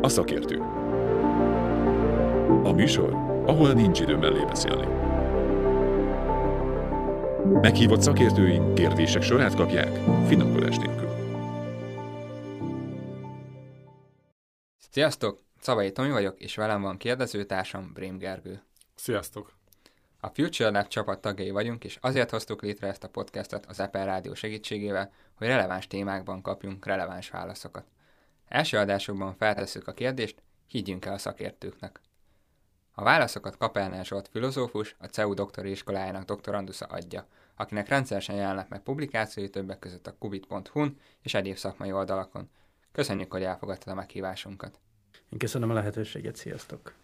A szakértő. A műsor, ahol nincs idő mellé beszélni. Meghívott szakértőink kérdések sorát kapják, finomkodás nélkül. Sziasztok! Szavai Tomi vagyok, és velem van kérdezőtársam Brém Gergő. Sziasztok! A Future Lab csapat tagjai vagyunk, és azért hoztuk létre ezt a podcastot az Apple Rádió segítségével, hogy releváns témákban kapjunk releváns válaszokat. Első adásokban feltesszük a kérdést, higgyünk el a szakértőknek. A válaszokat Kapelnál Zsolt filozófus, a CEU doktori iskolájának doktorandusza adja, akinek rendszeresen jelennek meg publikációi többek között a kubit.hu-n és egyéb szakmai oldalakon. Köszönjük, hogy elfogadtad a meghívásunkat. Én köszönöm a lehetőséget, sziasztok!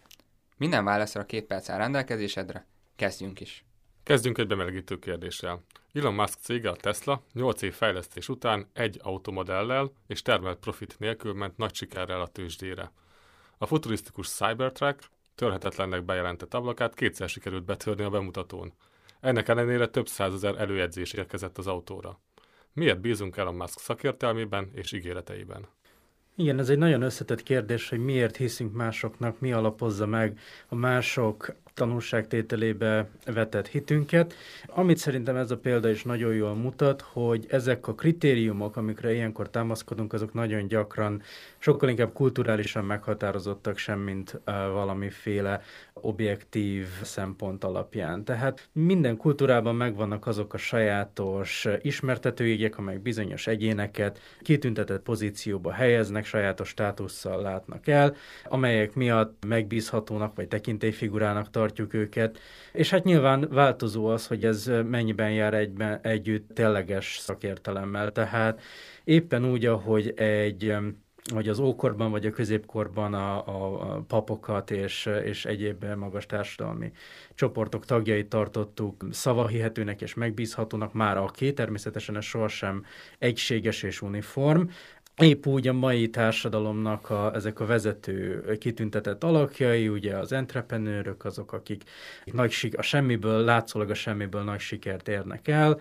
Minden válaszra két perc áll rendelkezésedre, kezdjünk is. Kezdjünk egy bemelegítő kérdéssel. Elon Musk cége a Tesla 8 év fejlesztés után egy automodellel és termelt profit nélkül ment nagy sikerrel a tőzsdére. A futurisztikus Cybertruck törhetetlennek bejelentett ablakát kétszer sikerült betörni a bemutatón. Ennek ellenére több százezer előjegyzés érkezett az autóra. Miért bízunk Elon Musk szakértelmében és ígéreteiben? Igen, ez egy nagyon összetett kérdés, hogy miért hiszünk másoknak, mi alapozza meg a mások tanulságtételébe vetett hitünket. Amit szerintem ez a példa is nagyon jól mutat, hogy ezek a kritériumok, amikre ilyenkor támaszkodunk, azok nagyon gyakran sokkal inkább kulturálisan meghatározottak sem, mint uh, valamiféle objektív szempont alapján. Tehát minden kultúrában megvannak azok a sajátos ismertetőjegyek, amelyek bizonyos egyéneket kitüntetett pozícióba helyeznek, sajátos státusszal látnak el, amelyek miatt megbízhatónak vagy tekintélyfigurának tartjuk őket, és hát nyilván változó az, hogy ez mennyiben jár egyben, együtt tényleges szakértelemmel. Tehát éppen úgy, ahogy egy hogy az ókorban vagy a középkorban a, a, a papokat és, és egyéb magas társadalmi csoportok tagjait tartottuk szavahihetőnek és megbízhatónak, már aki természetesen ez sohasem egységes és uniform, Épp úgy a mai társadalomnak a, ezek a vezető kitüntetett alakjai, ugye az entreprenőrök, azok, akik nagy, a semmiből, látszólag a semmiből nagy sikert érnek el,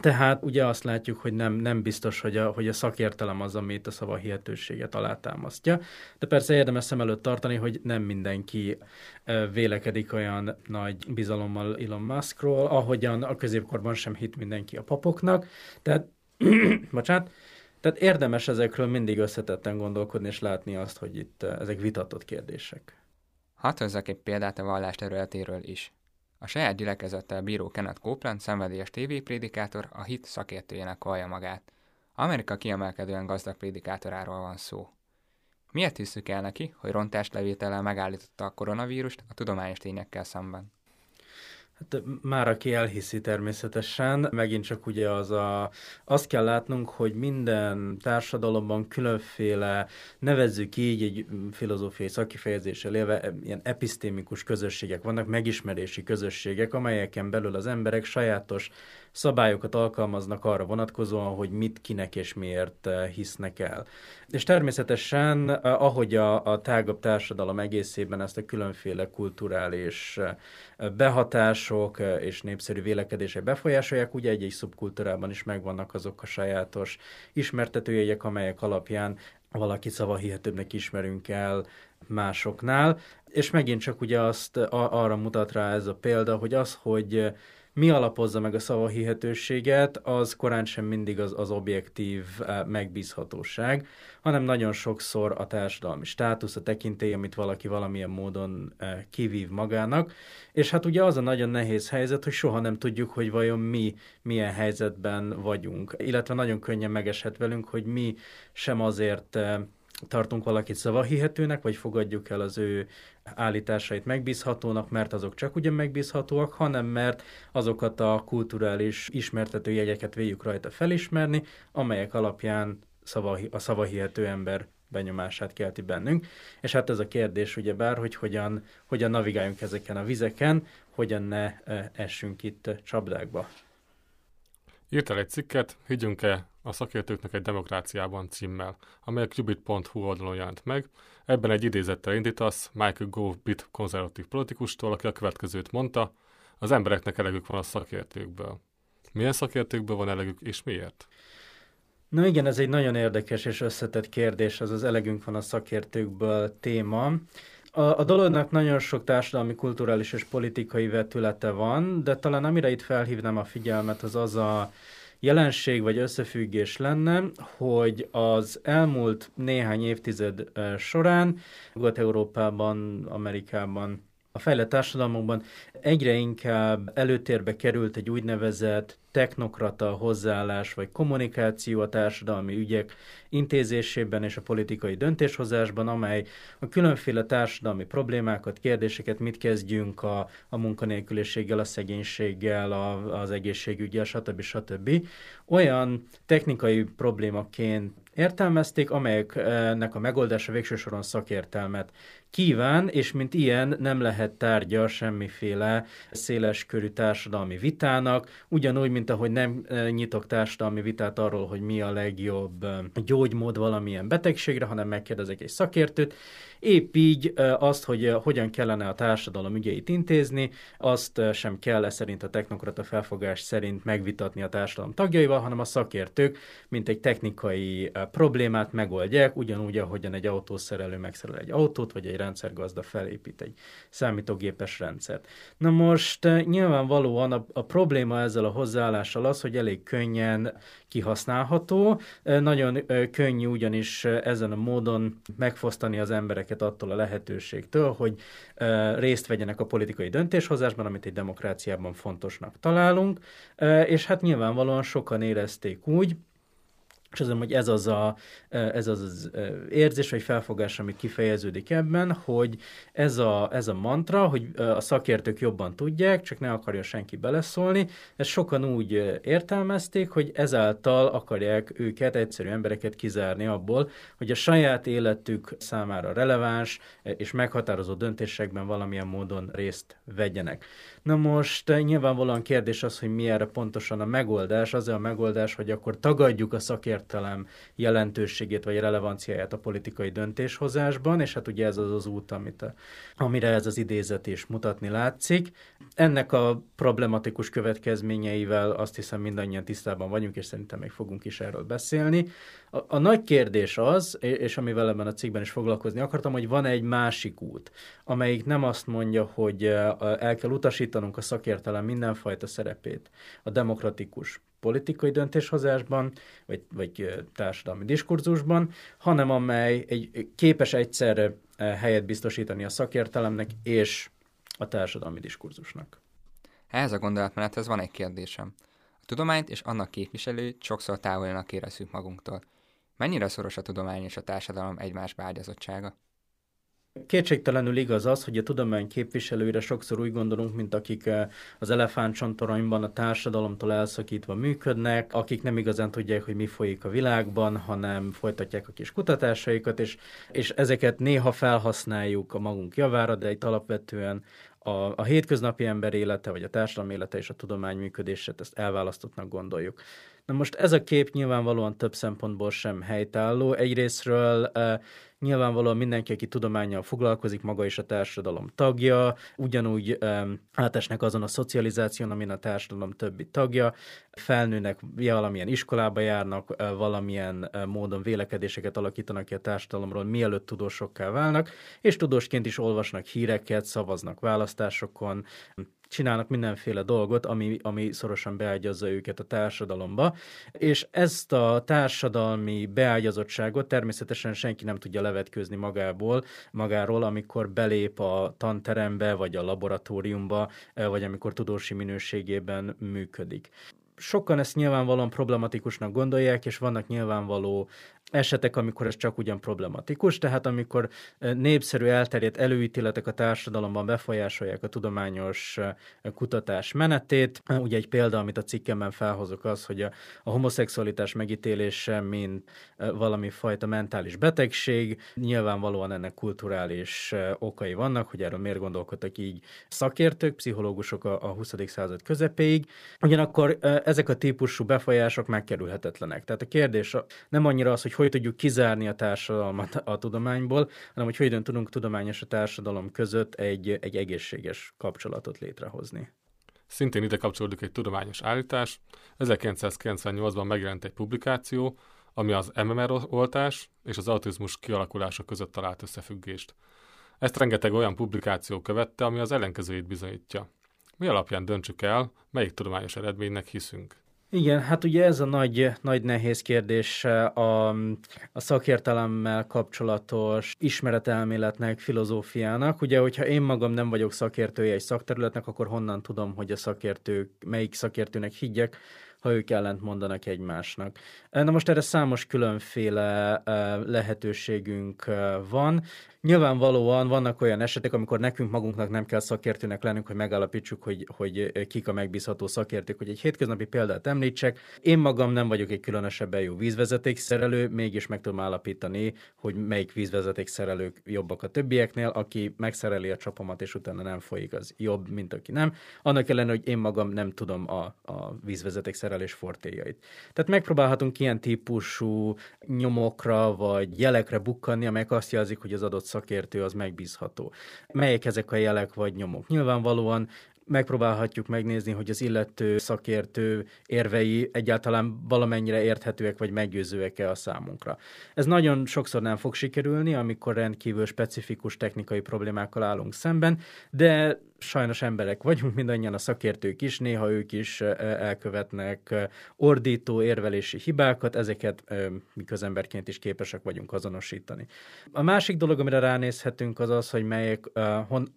tehát ugye azt látjuk, hogy nem, nem biztos, hogy a, hogy a szakértelem az, amit a szava hihetőséget alátámasztja. De persze érdemes szem előtt tartani, hogy nem mindenki vélekedik olyan nagy bizalommal Elon Muskról, ahogyan a középkorban sem hit mindenki a papoknak. Tehát, bocsánat, tehát érdemes ezekről mindig összetetten gondolkodni, és látni azt, hogy itt ezek vitatott kérdések. Hadd hozzak egy példát a vallás területéről is. A saját gyülekezettel bíró Kenneth Copeland szenvedélyes tévéprédikátor a hit szakértőjének vallja magát. Amerika kiemelkedően gazdag prédikátoráról van szó. Miért hiszük el neki, hogy rontáslevétellel megállította a koronavírust a tudományos tényekkel szemben? Hát már aki elhiszi természetesen, megint csak ugye az a, azt kell látnunk, hogy minden társadalomban különféle, nevezzük így egy filozófiai szakifejezéssel élve, ilyen episztémikus közösségek vannak, megismerési közösségek, amelyeken belül az emberek sajátos szabályokat alkalmaznak arra vonatkozóan, hogy mit, kinek és miért hisznek el. És természetesen, ahogy a, a tágabb társadalom egészében ezt a különféle kulturális eh, behatások és népszerű vélekedések befolyásolják, ugye egy-egy szubkultúrában is megvannak azok a sajátos ismertetőjegyek, amelyek alapján valaki szavahihetőbbnek ismerünk el másoknál, és megint csak ugye azt arra mutat rá ez a példa, hogy az, hogy mi alapozza meg a szava hihetőséget, az korán sem mindig az, az objektív eh, megbízhatóság, hanem nagyon sokszor a társadalmi státusz, a tekintély, amit valaki valamilyen módon eh, kivív magának, és hát ugye az a nagyon nehéz helyzet, hogy soha nem tudjuk, hogy vajon mi milyen helyzetben vagyunk, illetve nagyon könnyen megeshet velünk, hogy mi sem azért eh, tartunk valakit szavahihetőnek, vagy fogadjuk el az ő állításait megbízhatónak, mert azok csak ugyan megbízhatóak, hanem mert azokat a kulturális ismertető jegyeket véljük rajta felismerni, amelyek alapján szavahi, a szavahihető ember benyomását kelti bennünk. És hát ez a kérdés ugye bár, hogy hogyan, hogyan navigáljunk ezeken a vizeken, hogyan ne essünk itt csapdákba. Írtál egy cikket, higgyünk-e a szakértőknek egy demokráciában címmel, amely a qubit.hu oldalon jelent meg. Ebben egy idézettel indítasz Michael Gove brit konzervatív politikustól, aki a következőt mondta, az embereknek elegük van a szakértőkből. Milyen szakértőkből van elegük, és miért? Na igen, ez egy nagyon érdekes és összetett kérdés, ez az elegünk van a szakértőkből téma. A, a dolognak nagyon sok társadalmi, kulturális és politikai vetülete van, de talán amire itt felhívnám a figyelmet, az az a jelenség vagy összefüggés lenne, hogy az elmúlt néhány évtized során Nyugat-Európában, Amerikában, a fejlett társadalmakban egyre inkább előtérbe került egy úgynevezett technokrata hozzáállás vagy kommunikáció a társadalmi ügyek intézésében és a politikai döntéshozásban, amely a különféle társadalmi problémákat, kérdéseket, mit kezdjünk a, a munkanélküliséggel, a szegénységgel, a, az egészségügyel, stb. stb. olyan technikai problémaként értelmezték, amelyeknek a megoldása végső soron szakértelmet kíván, és mint ilyen nem lehet tárgya semmiféle széleskörű társadalmi vitának, ugyanúgy, mint ahogy nem eh, nyitok társadalmi vitát arról, hogy mi a legjobb eh, gyógymód valamilyen betegségre, hanem megkérdezek egy szakértőt, Épp így azt, hogy hogyan kellene a társadalom ügyeit intézni, azt sem kell -e szerint a technokrata felfogás szerint megvitatni a társadalom tagjaival, hanem a szakértők, mint egy technikai problémát megoldják, ugyanúgy, ahogyan egy autószerelő megszerel egy autót, vagy egy rendszergazda felépít egy számítógépes rendszert. Na most nyilvánvalóan a, a probléma ezzel a hozzáállással az, hogy elég könnyen kihasználható. Nagyon könnyű ugyanis ezen a módon megfosztani az embereket attól a lehetőségtől, hogy részt vegyenek a politikai döntéshozásban, amit egy demokráciában fontosnak találunk, és hát nyilvánvalóan sokan érezték úgy, és azt hogy ez az, a, ez az, az érzés vagy felfogás, ami kifejeződik ebben, hogy ez a, ez a mantra, hogy a szakértők jobban tudják, csak ne akarja senki beleszólni, ezt sokan úgy értelmezték, hogy ezáltal akarják őket, egyszerű embereket kizárni abból, hogy a saját életük számára releváns és meghatározó döntésekben valamilyen módon részt vegyenek. Na most nyilvánvalóan kérdés az, hogy mi erre pontosan a megoldás. Az a megoldás, hogy akkor tagadjuk a szakértelem jelentőségét vagy relevanciáját a politikai döntéshozásban, és hát ugye ez az az út, amit a, amire ez az idézet is mutatni látszik. Ennek a problematikus következményeivel azt hiszem mindannyian tisztában vagyunk, és szerintem még fogunk is erről beszélni. A, a nagy kérdés az, és amivel ebben a cikkben is foglalkozni akartam, hogy van egy másik út, amelyik nem azt mondja, hogy el kell utasítanunk a szakértelem mindenfajta szerepét a demokratikus politikai döntéshozásban, vagy, vagy társadalmi diskurzusban, hanem amely egy, képes egyszerre helyet biztosítani a szakértelemnek és a társadalmi diskurzusnak. Ehhez a gondolatmenethez van egy kérdésem. A tudományt és annak képviselőit sokszor távolnak érezzük magunktól. Mennyire szoros a tudomány és a társadalom egymás beágyazottsága? Kétségtelenül igaz az, hogy a tudomány képviselőire sokszor úgy gondolunk, mint akik eh, az elefántcsontoronyban a társadalomtól elszakítva működnek, akik nem igazán tudják, hogy mi folyik a világban, hanem folytatják a kis kutatásaikat, és, és ezeket néha felhasználjuk a magunk javára, de egy alapvetően a, a hétköznapi ember élete, vagy a társadalom élete és a tudomány működését ezt elválasztottnak gondoljuk. Na most ez a kép nyilvánvalóan több szempontból sem helytálló. Egyrésztről uh, Nyilvánvalóan mindenki, aki tudományjal foglalkozik, maga is a társadalom tagja, ugyanúgy um, átesnek azon a szocializáción, amin a társadalom többi tagja, felnőnek, valamilyen iskolába járnak, valamilyen módon vélekedéseket alakítanak ki a társadalomról, mielőtt tudósokká válnak, és tudósként is olvasnak híreket, szavaznak választásokon, csinálnak mindenféle dolgot, ami, ami szorosan beágyazza őket a társadalomba, és ezt a társadalmi beágyazottságot természetesen senki nem tudja levetkőzni magából, magáról, amikor belép a tanterembe, vagy a laboratóriumba, vagy amikor tudósi minőségében működik. Sokan ezt nyilvánvalóan problematikusnak gondolják, és vannak nyilvánvaló esetek, amikor ez csak ugyan problematikus, tehát amikor népszerű elterjedt előítéletek a társadalomban befolyásolják a tudományos kutatás menetét. Ugye egy példa, amit a cikkemben felhozok az, hogy a, a homoszexualitás megítélése, mint valami fajta mentális betegség, nyilvánvalóan ennek kulturális okai vannak, hogy erről miért gondolkodtak így szakértők, pszichológusok a, a 20. század közepéig. Ugyanakkor ezek a típusú befolyások megkerülhetetlenek. Tehát a kérdés nem annyira az, hogy hogy tudjuk kizárni a társadalmat a tudományból, hanem hogy hogyan tudunk tudományos a társadalom között egy, egy egészséges kapcsolatot létrehozni. Szintén ide kapcsolódik egy tudományos állítás. 1998-ban megjelent egy publikáció, ami az MMR oltás és az autizmus kialakulása között talált összefüggést. Ezt rengeteg olyan publikáció követte, ami az ellenkezőjét bizonyítja. Mi alapján döntsük el, melyik tudományos eredménynek hiszünk? Igen, hát ugye ez a nagy, nagy nehéz kérdés a, a szakértelemmel kapcsolatos ismeretelméletnek, filozófiának. Ugye, hogyha én magam nem vagyok szakértője egy szakterületnek, akkor honnan tudom, hogy a szakértők, melyik szakértőnek higgyek, ha ők ellent mondanak egymásnak. Na most erre számos különféle lehetőségünk van. Nyilvánvalóan vannak olyan esetek, amikor nekünk magunknak nem kell szakértőnek lennünk, hogy megállapítsuk, hogy, hogy kik a megbízható szakértők. Hogy egy hétköznapi példát említsek, én magam nem vagyok egy különösebben jó vízvezetékszerelő, mégis meg tudom állapítani, hogy melyik vízvezetékszerelők jobbak a többieknél, aki megszereli a csapomat, és utána nem folyik, az jobb, mint aki nem. Annak ellenére, hogy én magam nem tudom a, a vízvezetékszerelés fortéjait. Tehát megpróbálhatunk ilyen típusú nyomokra vagy jelekre bukkanni, amelyek azt jelzik, hogy az adott szakértő az megbízható. Melyek ezek a jelek vagy nyomok? Nyilvánvalóan megpróbálhatjuk megnézni, hogy az illető szakértő érvei egyáltalán valamennyire érthetőek vagy meggyőzőek-e a számunkra. Ez nagyon sokszor nem fog sikerülni, amikor rendkívül specifikus technikai problémákkal állunk szemben, de sajnos emberek vagyunk, mindannyian a szakértők is, néha ők is elkövetnek ordító érvelési hibákat, ezeket mi közemberként is képesek vagyunk azonosítani. A másik dolog, amire ránézhetünk, az az, hogy melyek, hon,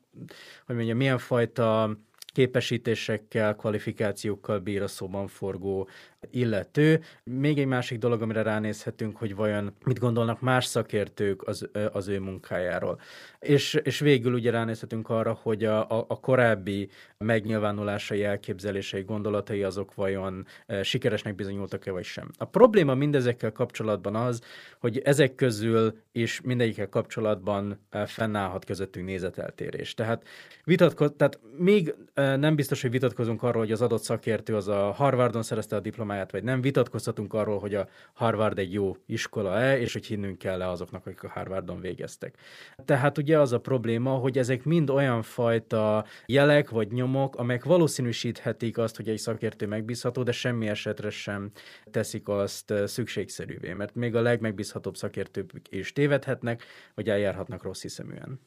hogy mondjam, milyen fajta képesítésekkel, kvalifikációkkal bír a szóban forgó illető. Még egy másik dolog, amire ránézhetünk, hogy vajon mit gondolnak más szakértők az, az ő munkájáról. És, és végül ugye ránézhetünk arra, hogy a, a, a korábbi megnyilvánulásai, elképzelései, gondolatai azok vajon sikeresnek bizonyultak-e vagy sem. A probléma mindezekkel kapcsolatban az, hogy ezek közül is mindegyikkel kapcsolatban fennállhat közöttünk nézeteltérés. Tehát, vitatko- tehát még nem biztos, hogy vitatkozunk arról, hogy az adott szakértő az a Harvardon szerezte a diplomáját, vagy nem. Vitatkozhatunk arról, hogy a Harvard egy jó iskola-e, és hogy hinnünk kell-e azoknak, akik a Harvardon végeztek. Tehát ugye az a probléma, hogy ezek mind olyan fajta jelek vagy nyomok, amelyek valószínűsíthetik azt, hogy egy szakértő megbízható, de semmi esetre sem teszik azt szükségszerűvé, mert még a legmegbízhatóbb szakértők is tévedhetnek, vagy eljárhatnak rossz hiszeműen.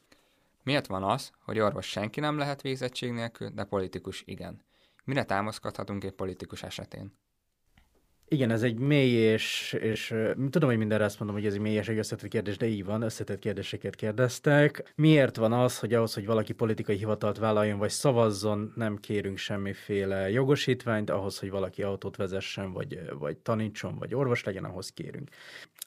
Miért van az, hogy orvos senki nem lehet végzettség nélkül, de politikus igen? Mire támaszkodhatunk egy politikus esetén? Igen, ez egy mély és, és tudom, hogy mindenre azt mondom, hogy ez egy mély és egy összetett kérdés, de így van, összetett kérdéseket kérdeztek. Miért van az, hogy ahhoz, hogy valaki politikai hivatalt vállaljon vagy szavazzon, nem kérünk semmiféle jogosítványt, ahhoz, hogy valaki autót vezessen, vagy, vagy tanítson, vagy orvos legyen, ahhoz kérünk.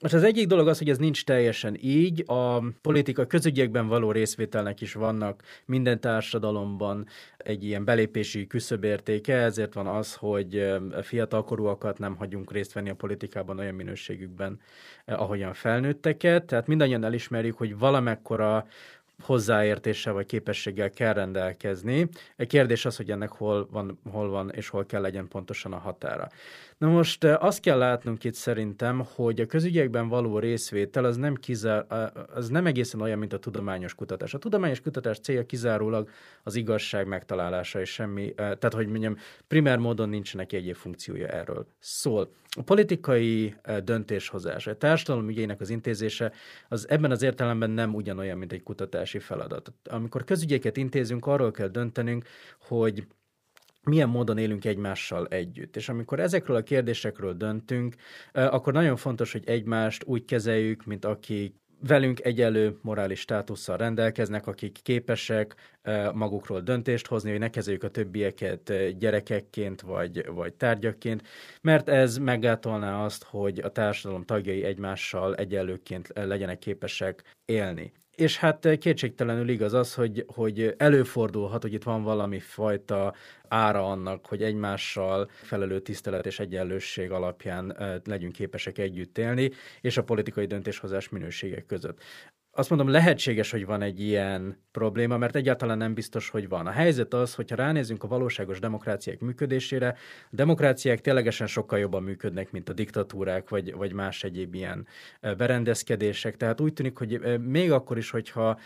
Most az egyik dolog az, hogy ez nincs teljesen így. A politika közügyekben való részvételnek is vannak minden társadalomban egy ilyen belépési küszöbértéke, ezért van az, hogy fiatalkorúakat nem hagyunk részt venni a politikában olyan minőségükben, ahogyan felnőtteket. Tehát mindannyian elismerjük, hogy valamekkora hozzáértéssel vagy képességgel kell rendelkezni. Egy kérdés az, hogy ennek hol van, hol van és hol kell legyen pontosan a határa. Na most azt kell látnunk itt szerintem, hogy a közügyekben való részvétel az nem, kizár, az nem egészen olyan, mint a tudományos kutatás. A tudományos kutatás célja kizárólag az igazság megtalálása, és semmi, tehát hogy mondjam, primer módon nincs neki egyéb funkciója erről. Szól. A politikai döntéshozás, a társadalom ügyeinek az intézése az ebben az értelemben nem ugyanolyan, mint egy kutatási feladat. Amikor közügyeket intézünk, arról kell döntenünk, hogy milyen módon élünk egymással együtt. És amikor ezekről a kérdésekről döntünk, akkor nagyon fontos, hogy egymást úgy kezeljük, mint akik velünk egyelő morális státusszal rendelkeznek, akik képesek magukról döntést hozni, hogy ne kezeljük a többieket gyerekekként vagy, vagy tárgyakként, mert ez meggátolná azt, hogy a társadalom tagjai egymással egyenlőként legyenek képesek élni. És hát kétségtelenül igaz az, hogy, hogy előfordulhat, hogy itt van valami fajta ára annak, hogy egymással felelő tisztelet és egyenlősség alapján legyünk képesek együtt élni, és a politikai döntéshozás minőségek között. Azt mondom, lehetséges, hogy van egy ilyen probléma, mert egyáltalán nem biztos, hogy van. A helyzet az, hogyha ránézünk a valóságos demokráciák működésére, a demokráciák ténylegesen sokkal jobban működnek, mint a diktatúrák, vagy, vagy más egyéb ilyen berendezkedések. Tehát úgy tűnik, hogy még akkor is, hogyha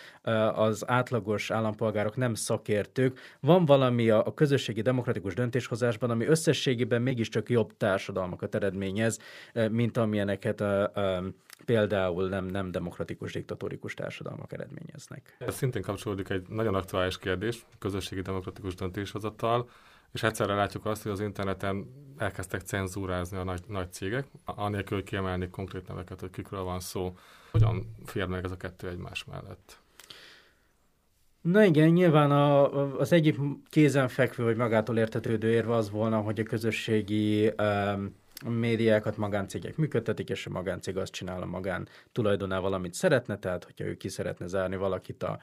az átlagos állampolgárok nem szakértők, van valami a, közösségi demokratikus döntéshozásban, ami összességében mégiscsak jobb társadalmakat eredményez, mint amilyeneket a, a például nem, nem demokratikus, diktatórikus társadalmak eredményeznek. Ez szintén kapcsolódik egy nagyon aktuális kérdés, közösségi demokratikus döntéshozatal, és egyszerre látjuk azt, hogy az interneten elkezdtek cenzúrázni a nagy, nagy cégek, anélkül, hogy kiemelnék konkrét neveket, hogy kikről van szó. Hogyan fér meg ez a kettő egymás mellett? Na igen, nyilván a, az egyik kézenfekvő, vagy magától értetődő érve az volna, hogy a közösségi um, médiákat magáncégek működtetik, és a magáncég azt csinál a magán tulajdonával, amit szeretne, tehát hogyha ő ki szeretne zárni valakit a,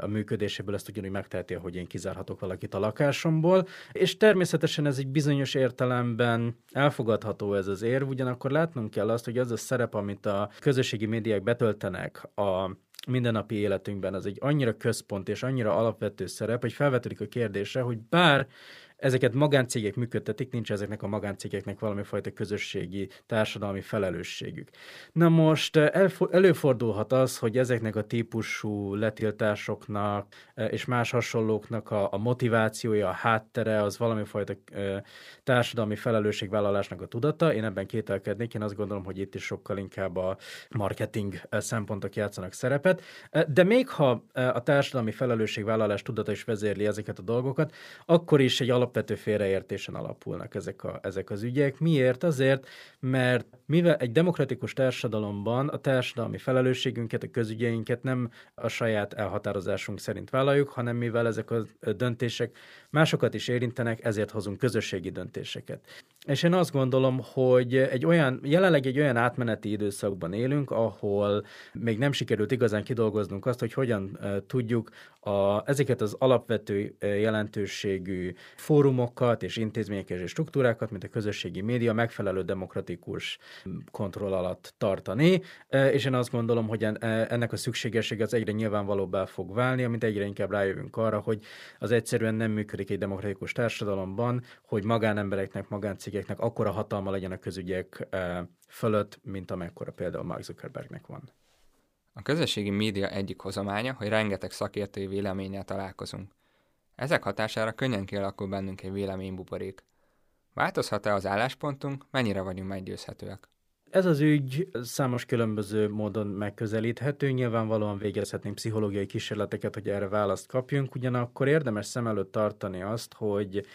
a működéséből, ezt ugyanúgy megteheti, hogy én kizárhatok valakit a lakásomból, és természetesen ez egy bizonyos értelemben elfogadható ez az érv, ugyanakkor látnunk kell azt, hogy az a szerep, amit a közösségi médiák betöltenek a mindennapi életünkben, az egy annyira központ és annyira alapvető szerep, hogy felvetődik a kérdése, hogy bár ezeket magáncégek működtetik, nincs ezeknek a magáncégeknek valami fajta közösségi, társadalmi felelősségük. Na most eh, előfordulhat az, hogy ezeknek a típusú letiltásoknak eh, és más hasonlóknak a, a motivációja, a háttere az valami fajta eh, társadalmi felelősségvállalásnak a tudata. Én ebben kételkednék, én azt gondolom, hogy itt is sokkal inkább a marketing szempontok játszanak szerepet. De még ha a társadalmi felelősségvállalás tudata is vezérli ezeket a dolgokat, akkor is egy alap alapvető félreértésen alapulnak ezek, a, ezek az ügyek. Miért? Azért, mert mivel egy demokratikus társadalomban a társadalmi felelősségünket, a közügyeinket nem a saját elhatározásunk szerint vállaljuk, hanem mivel ezek a döntések másokat is érintenek, ezért hozunk közösségi döntéseket. És én azt gondolom, hogy egy olyan, jelenleg egy olyan átmeneti időszakban élünk, ahol még nem sikerült igazán kidolgoznunk azt, hogy hogyan tudjuk a, ezeket az alapvető jelentőségű fórumokat és intézményeket és struktúrákat, mint a közösségi média megfelelő demokratikus kontroll alatt tartani, és én azt gondolom, hogy ennek a szükségessége az egyre nyilvánvalóbbá fog válni, amit egyre inkább rájövünk arra, hogy az egyszerűen nem működik egy demokratikus társadalomban, hogy magánembereknek, magáncégeknek akkora hatalma legyen a közügyek fölött, mint amekkora például Mark Zuckerbergnek van. A közösségi média egyik hozománya, hogy rengeteg szakértői véleménnyel találkozunk. Ezek hatására könnyen kialakul bennünk egy véleménybuborék. Változhat-e az álláspontunk, mennyire vagyunk meggyőzhetőek? Ez az ügy számos különböző módon megközelíthető, nyilvánvalóan végezhetnénk pszichológiai kísérleteket, hogy erre választ kapjunk, ugyanakkor érdemes szem előtt tartani azt, hogy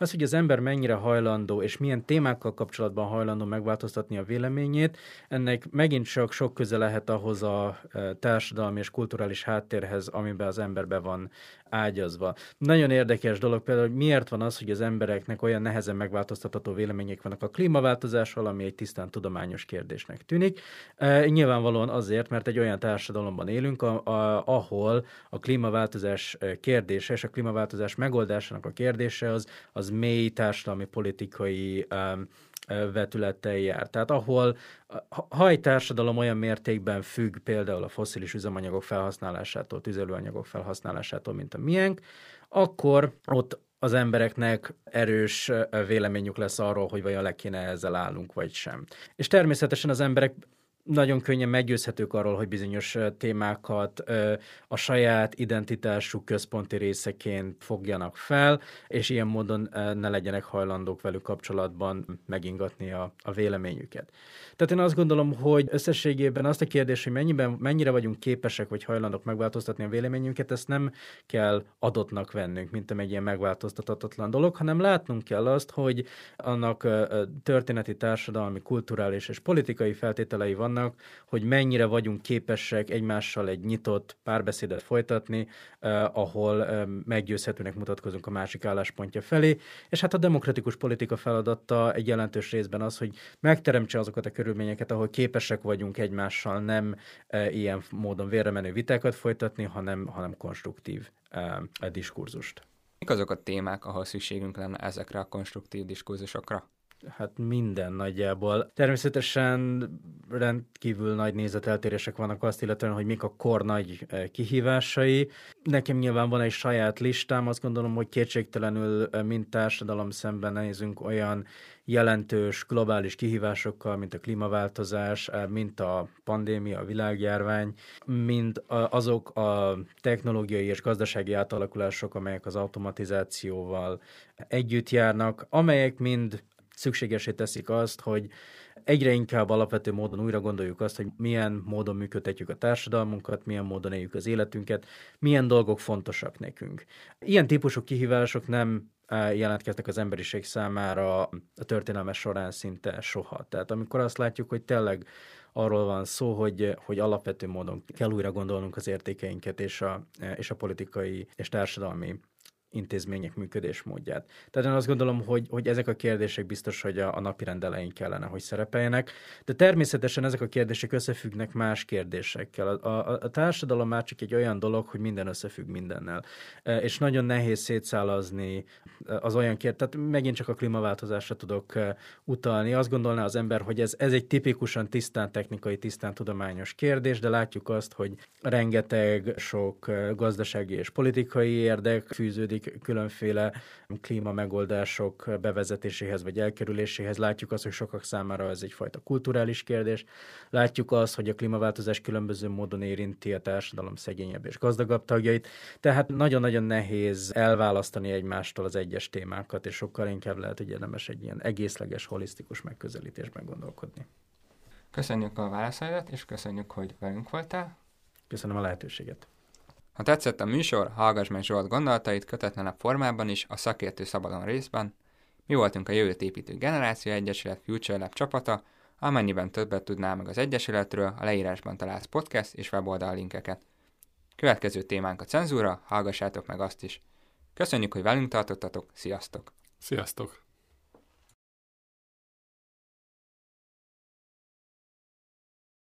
az, hogy az ember mennyire hajlandó, és milyen témákkal kapcsolatban hajlandó megváltoztatni a véleményét, ennek megint csak sok köze lehet ahhoz a e, társadalmi és kulturális háttérhez, amiben az emberbe van ágyazva. Nagyon érdekes dolog például, hogy miért van az, hogy az embereknek olyan nehezen megváltoztatható vélemények vannak a klímaváltozásról, ami egy tisztán tudományos kérdésnek tűnik. E, nyilvánvalóan azért, mert egy olyan társadalomban élünk, a, a, ahol a klímaváltozás kérdése és a klímaváltozás megoldásának a kérdése az, az mély társadalmi politikai um, vetülettel jár. Tehát ahol, ha egy társadalom olyan mértékben függ például a foszilis üzemanyagok felhasználásától, tüzelőanyagok felhasználásától, mint a miénk, akkor ott az embereknek erős véleményük lesz arról, hogy vajon le kéne ezzel állunk, vagy sem. És természetesen az emberek nagyon könnyen meggyőzhetők arról, hogy bizonyos témákat a saját identitásuk központi részeként fogjanak fel, és ilyen módon ne legyenek hajlandók velük kapcsolatban megingatni a, a véleményüket. Tehát én azt gondolom, hogy összességében azt a kérdés, hogy mennyiben, mennyire vagyunk képesek vagy hajlandók megváltoztatni a véleményünket, ezt nem kell adottnak vennünk, mint egy ilyen megváltoztatatlan dolog, hanem látnunk kell azt, hogy annak történeti, társadalmi, kulturális és politikai feltételei vannak, hogy mennyire vagyunk képesek egymással egy nyitott párbeszédet folytatni, eh, ahol eh, meggyőzhetőnek mutatkozunk a másik álláspontja felé, és hát a demokratikus politika feladata egy jelentős részben az, hogy megteremtse azokat a körülményeket, ahol képesek vagyunk egymással nem eh, ilyen módon vérremenő vitákat folytatni, hanem, hanem konstruktív eh, diskurzust. Mik azok a témák, ahol szükségünk lenne ezekre a konstruktív diskurzusokra? Hát minden nagyjából. Természetesen rendkívül nagy nézeteltérések vannak azt illetően, hogy mik a kor nagy eh, kihívásai. Nekem nyilván van egy saját listám, azt gondolom, hogy kétségtelenül eh, mint társadalom szemben nézünk olyan jelentős globális kihívásokkal, mint a klímaváltozás, eh, mint a pandémia, a világjárvány, mint azok a technológiai és gazdasági átalakulások, amelyek az automatizációval együtt járnak, amelyek mind szükségesé teszik azt, hogy egyre inkább alapvető módon újra gondoljuk azt, hogy milyen módon működtetjük a társadalmunkat, milyen módon éljük az életünket, milyen dolgok fontosak nekünk. Ilyen típusú kihívások nem e, jelentkeztek az emberiség számára a történelme során szinte soha. Tehát amikor azt látjuk, hogy tényleg arról van szó, hogy, hogy alapvető módon kell újra gondolnunk az értékeinket és a, és a politikai és társadalmi intézmények működésmódját. Tehát én azt gondolom, hogy, hogy ezek a kérdések biztos, hogy a, a napi rendelején kellene, hogy szerepeljenek, de természetesen ezek a kérdések összefüggnek más kérdésekkel. A, a, a társadalom már csak egy olyan dolog, hogy minden összefügg mindennel. E, és nagyon nehéz szétszálazni az olyan kérdés, tehát megint csak a klímaváltozásra tudok e, utalni. Azt gondolná az ember, hogy ez, ez egy tipikusan tisztán technikai, tisztán tudományos kérdés, de látjuk azt, hogy rengeteg sok e, gazdasági és politikai érdek fűződik kötődik különféle klíma megoldások bevezetéséhez vagy elkerüléséhez. Látjuk azt, hogy sokak számára ez egyfajta kulturális kérdés. Látjuk azt, hogy a klímaváltozás különböző módon érinti a társadalom szegényebb és gazdagabb tagjait. Tehát nagyon-nagyon nehéz elválasztani egymástól az egyes témákat, és sokkal inkább lehet, hogy érdemes egy ilyen egészleges, holisztikus megközelítésben gondolkodni. Köszönjük a válaszaidat, és köszönjük, hogy velünk voltál. Köszönöm a lehetőséget. Ha tetszett a műsor, hallgass meg Zsolt gondolatait kötetlenebb formában is a szakértő szabadon részben. Mi voltunk a Jövőt építő Generáció Egyesület Future Lab csapata, amennyiben többet tudnál meg az Egyesületről, a leírásban találsz podcast és weboldal linkeket. Következő témánk a cenzúra, hallgassátok meg azt is. Köszönjük, hogy velünk tartottatok, sziasztok! Sziasztok!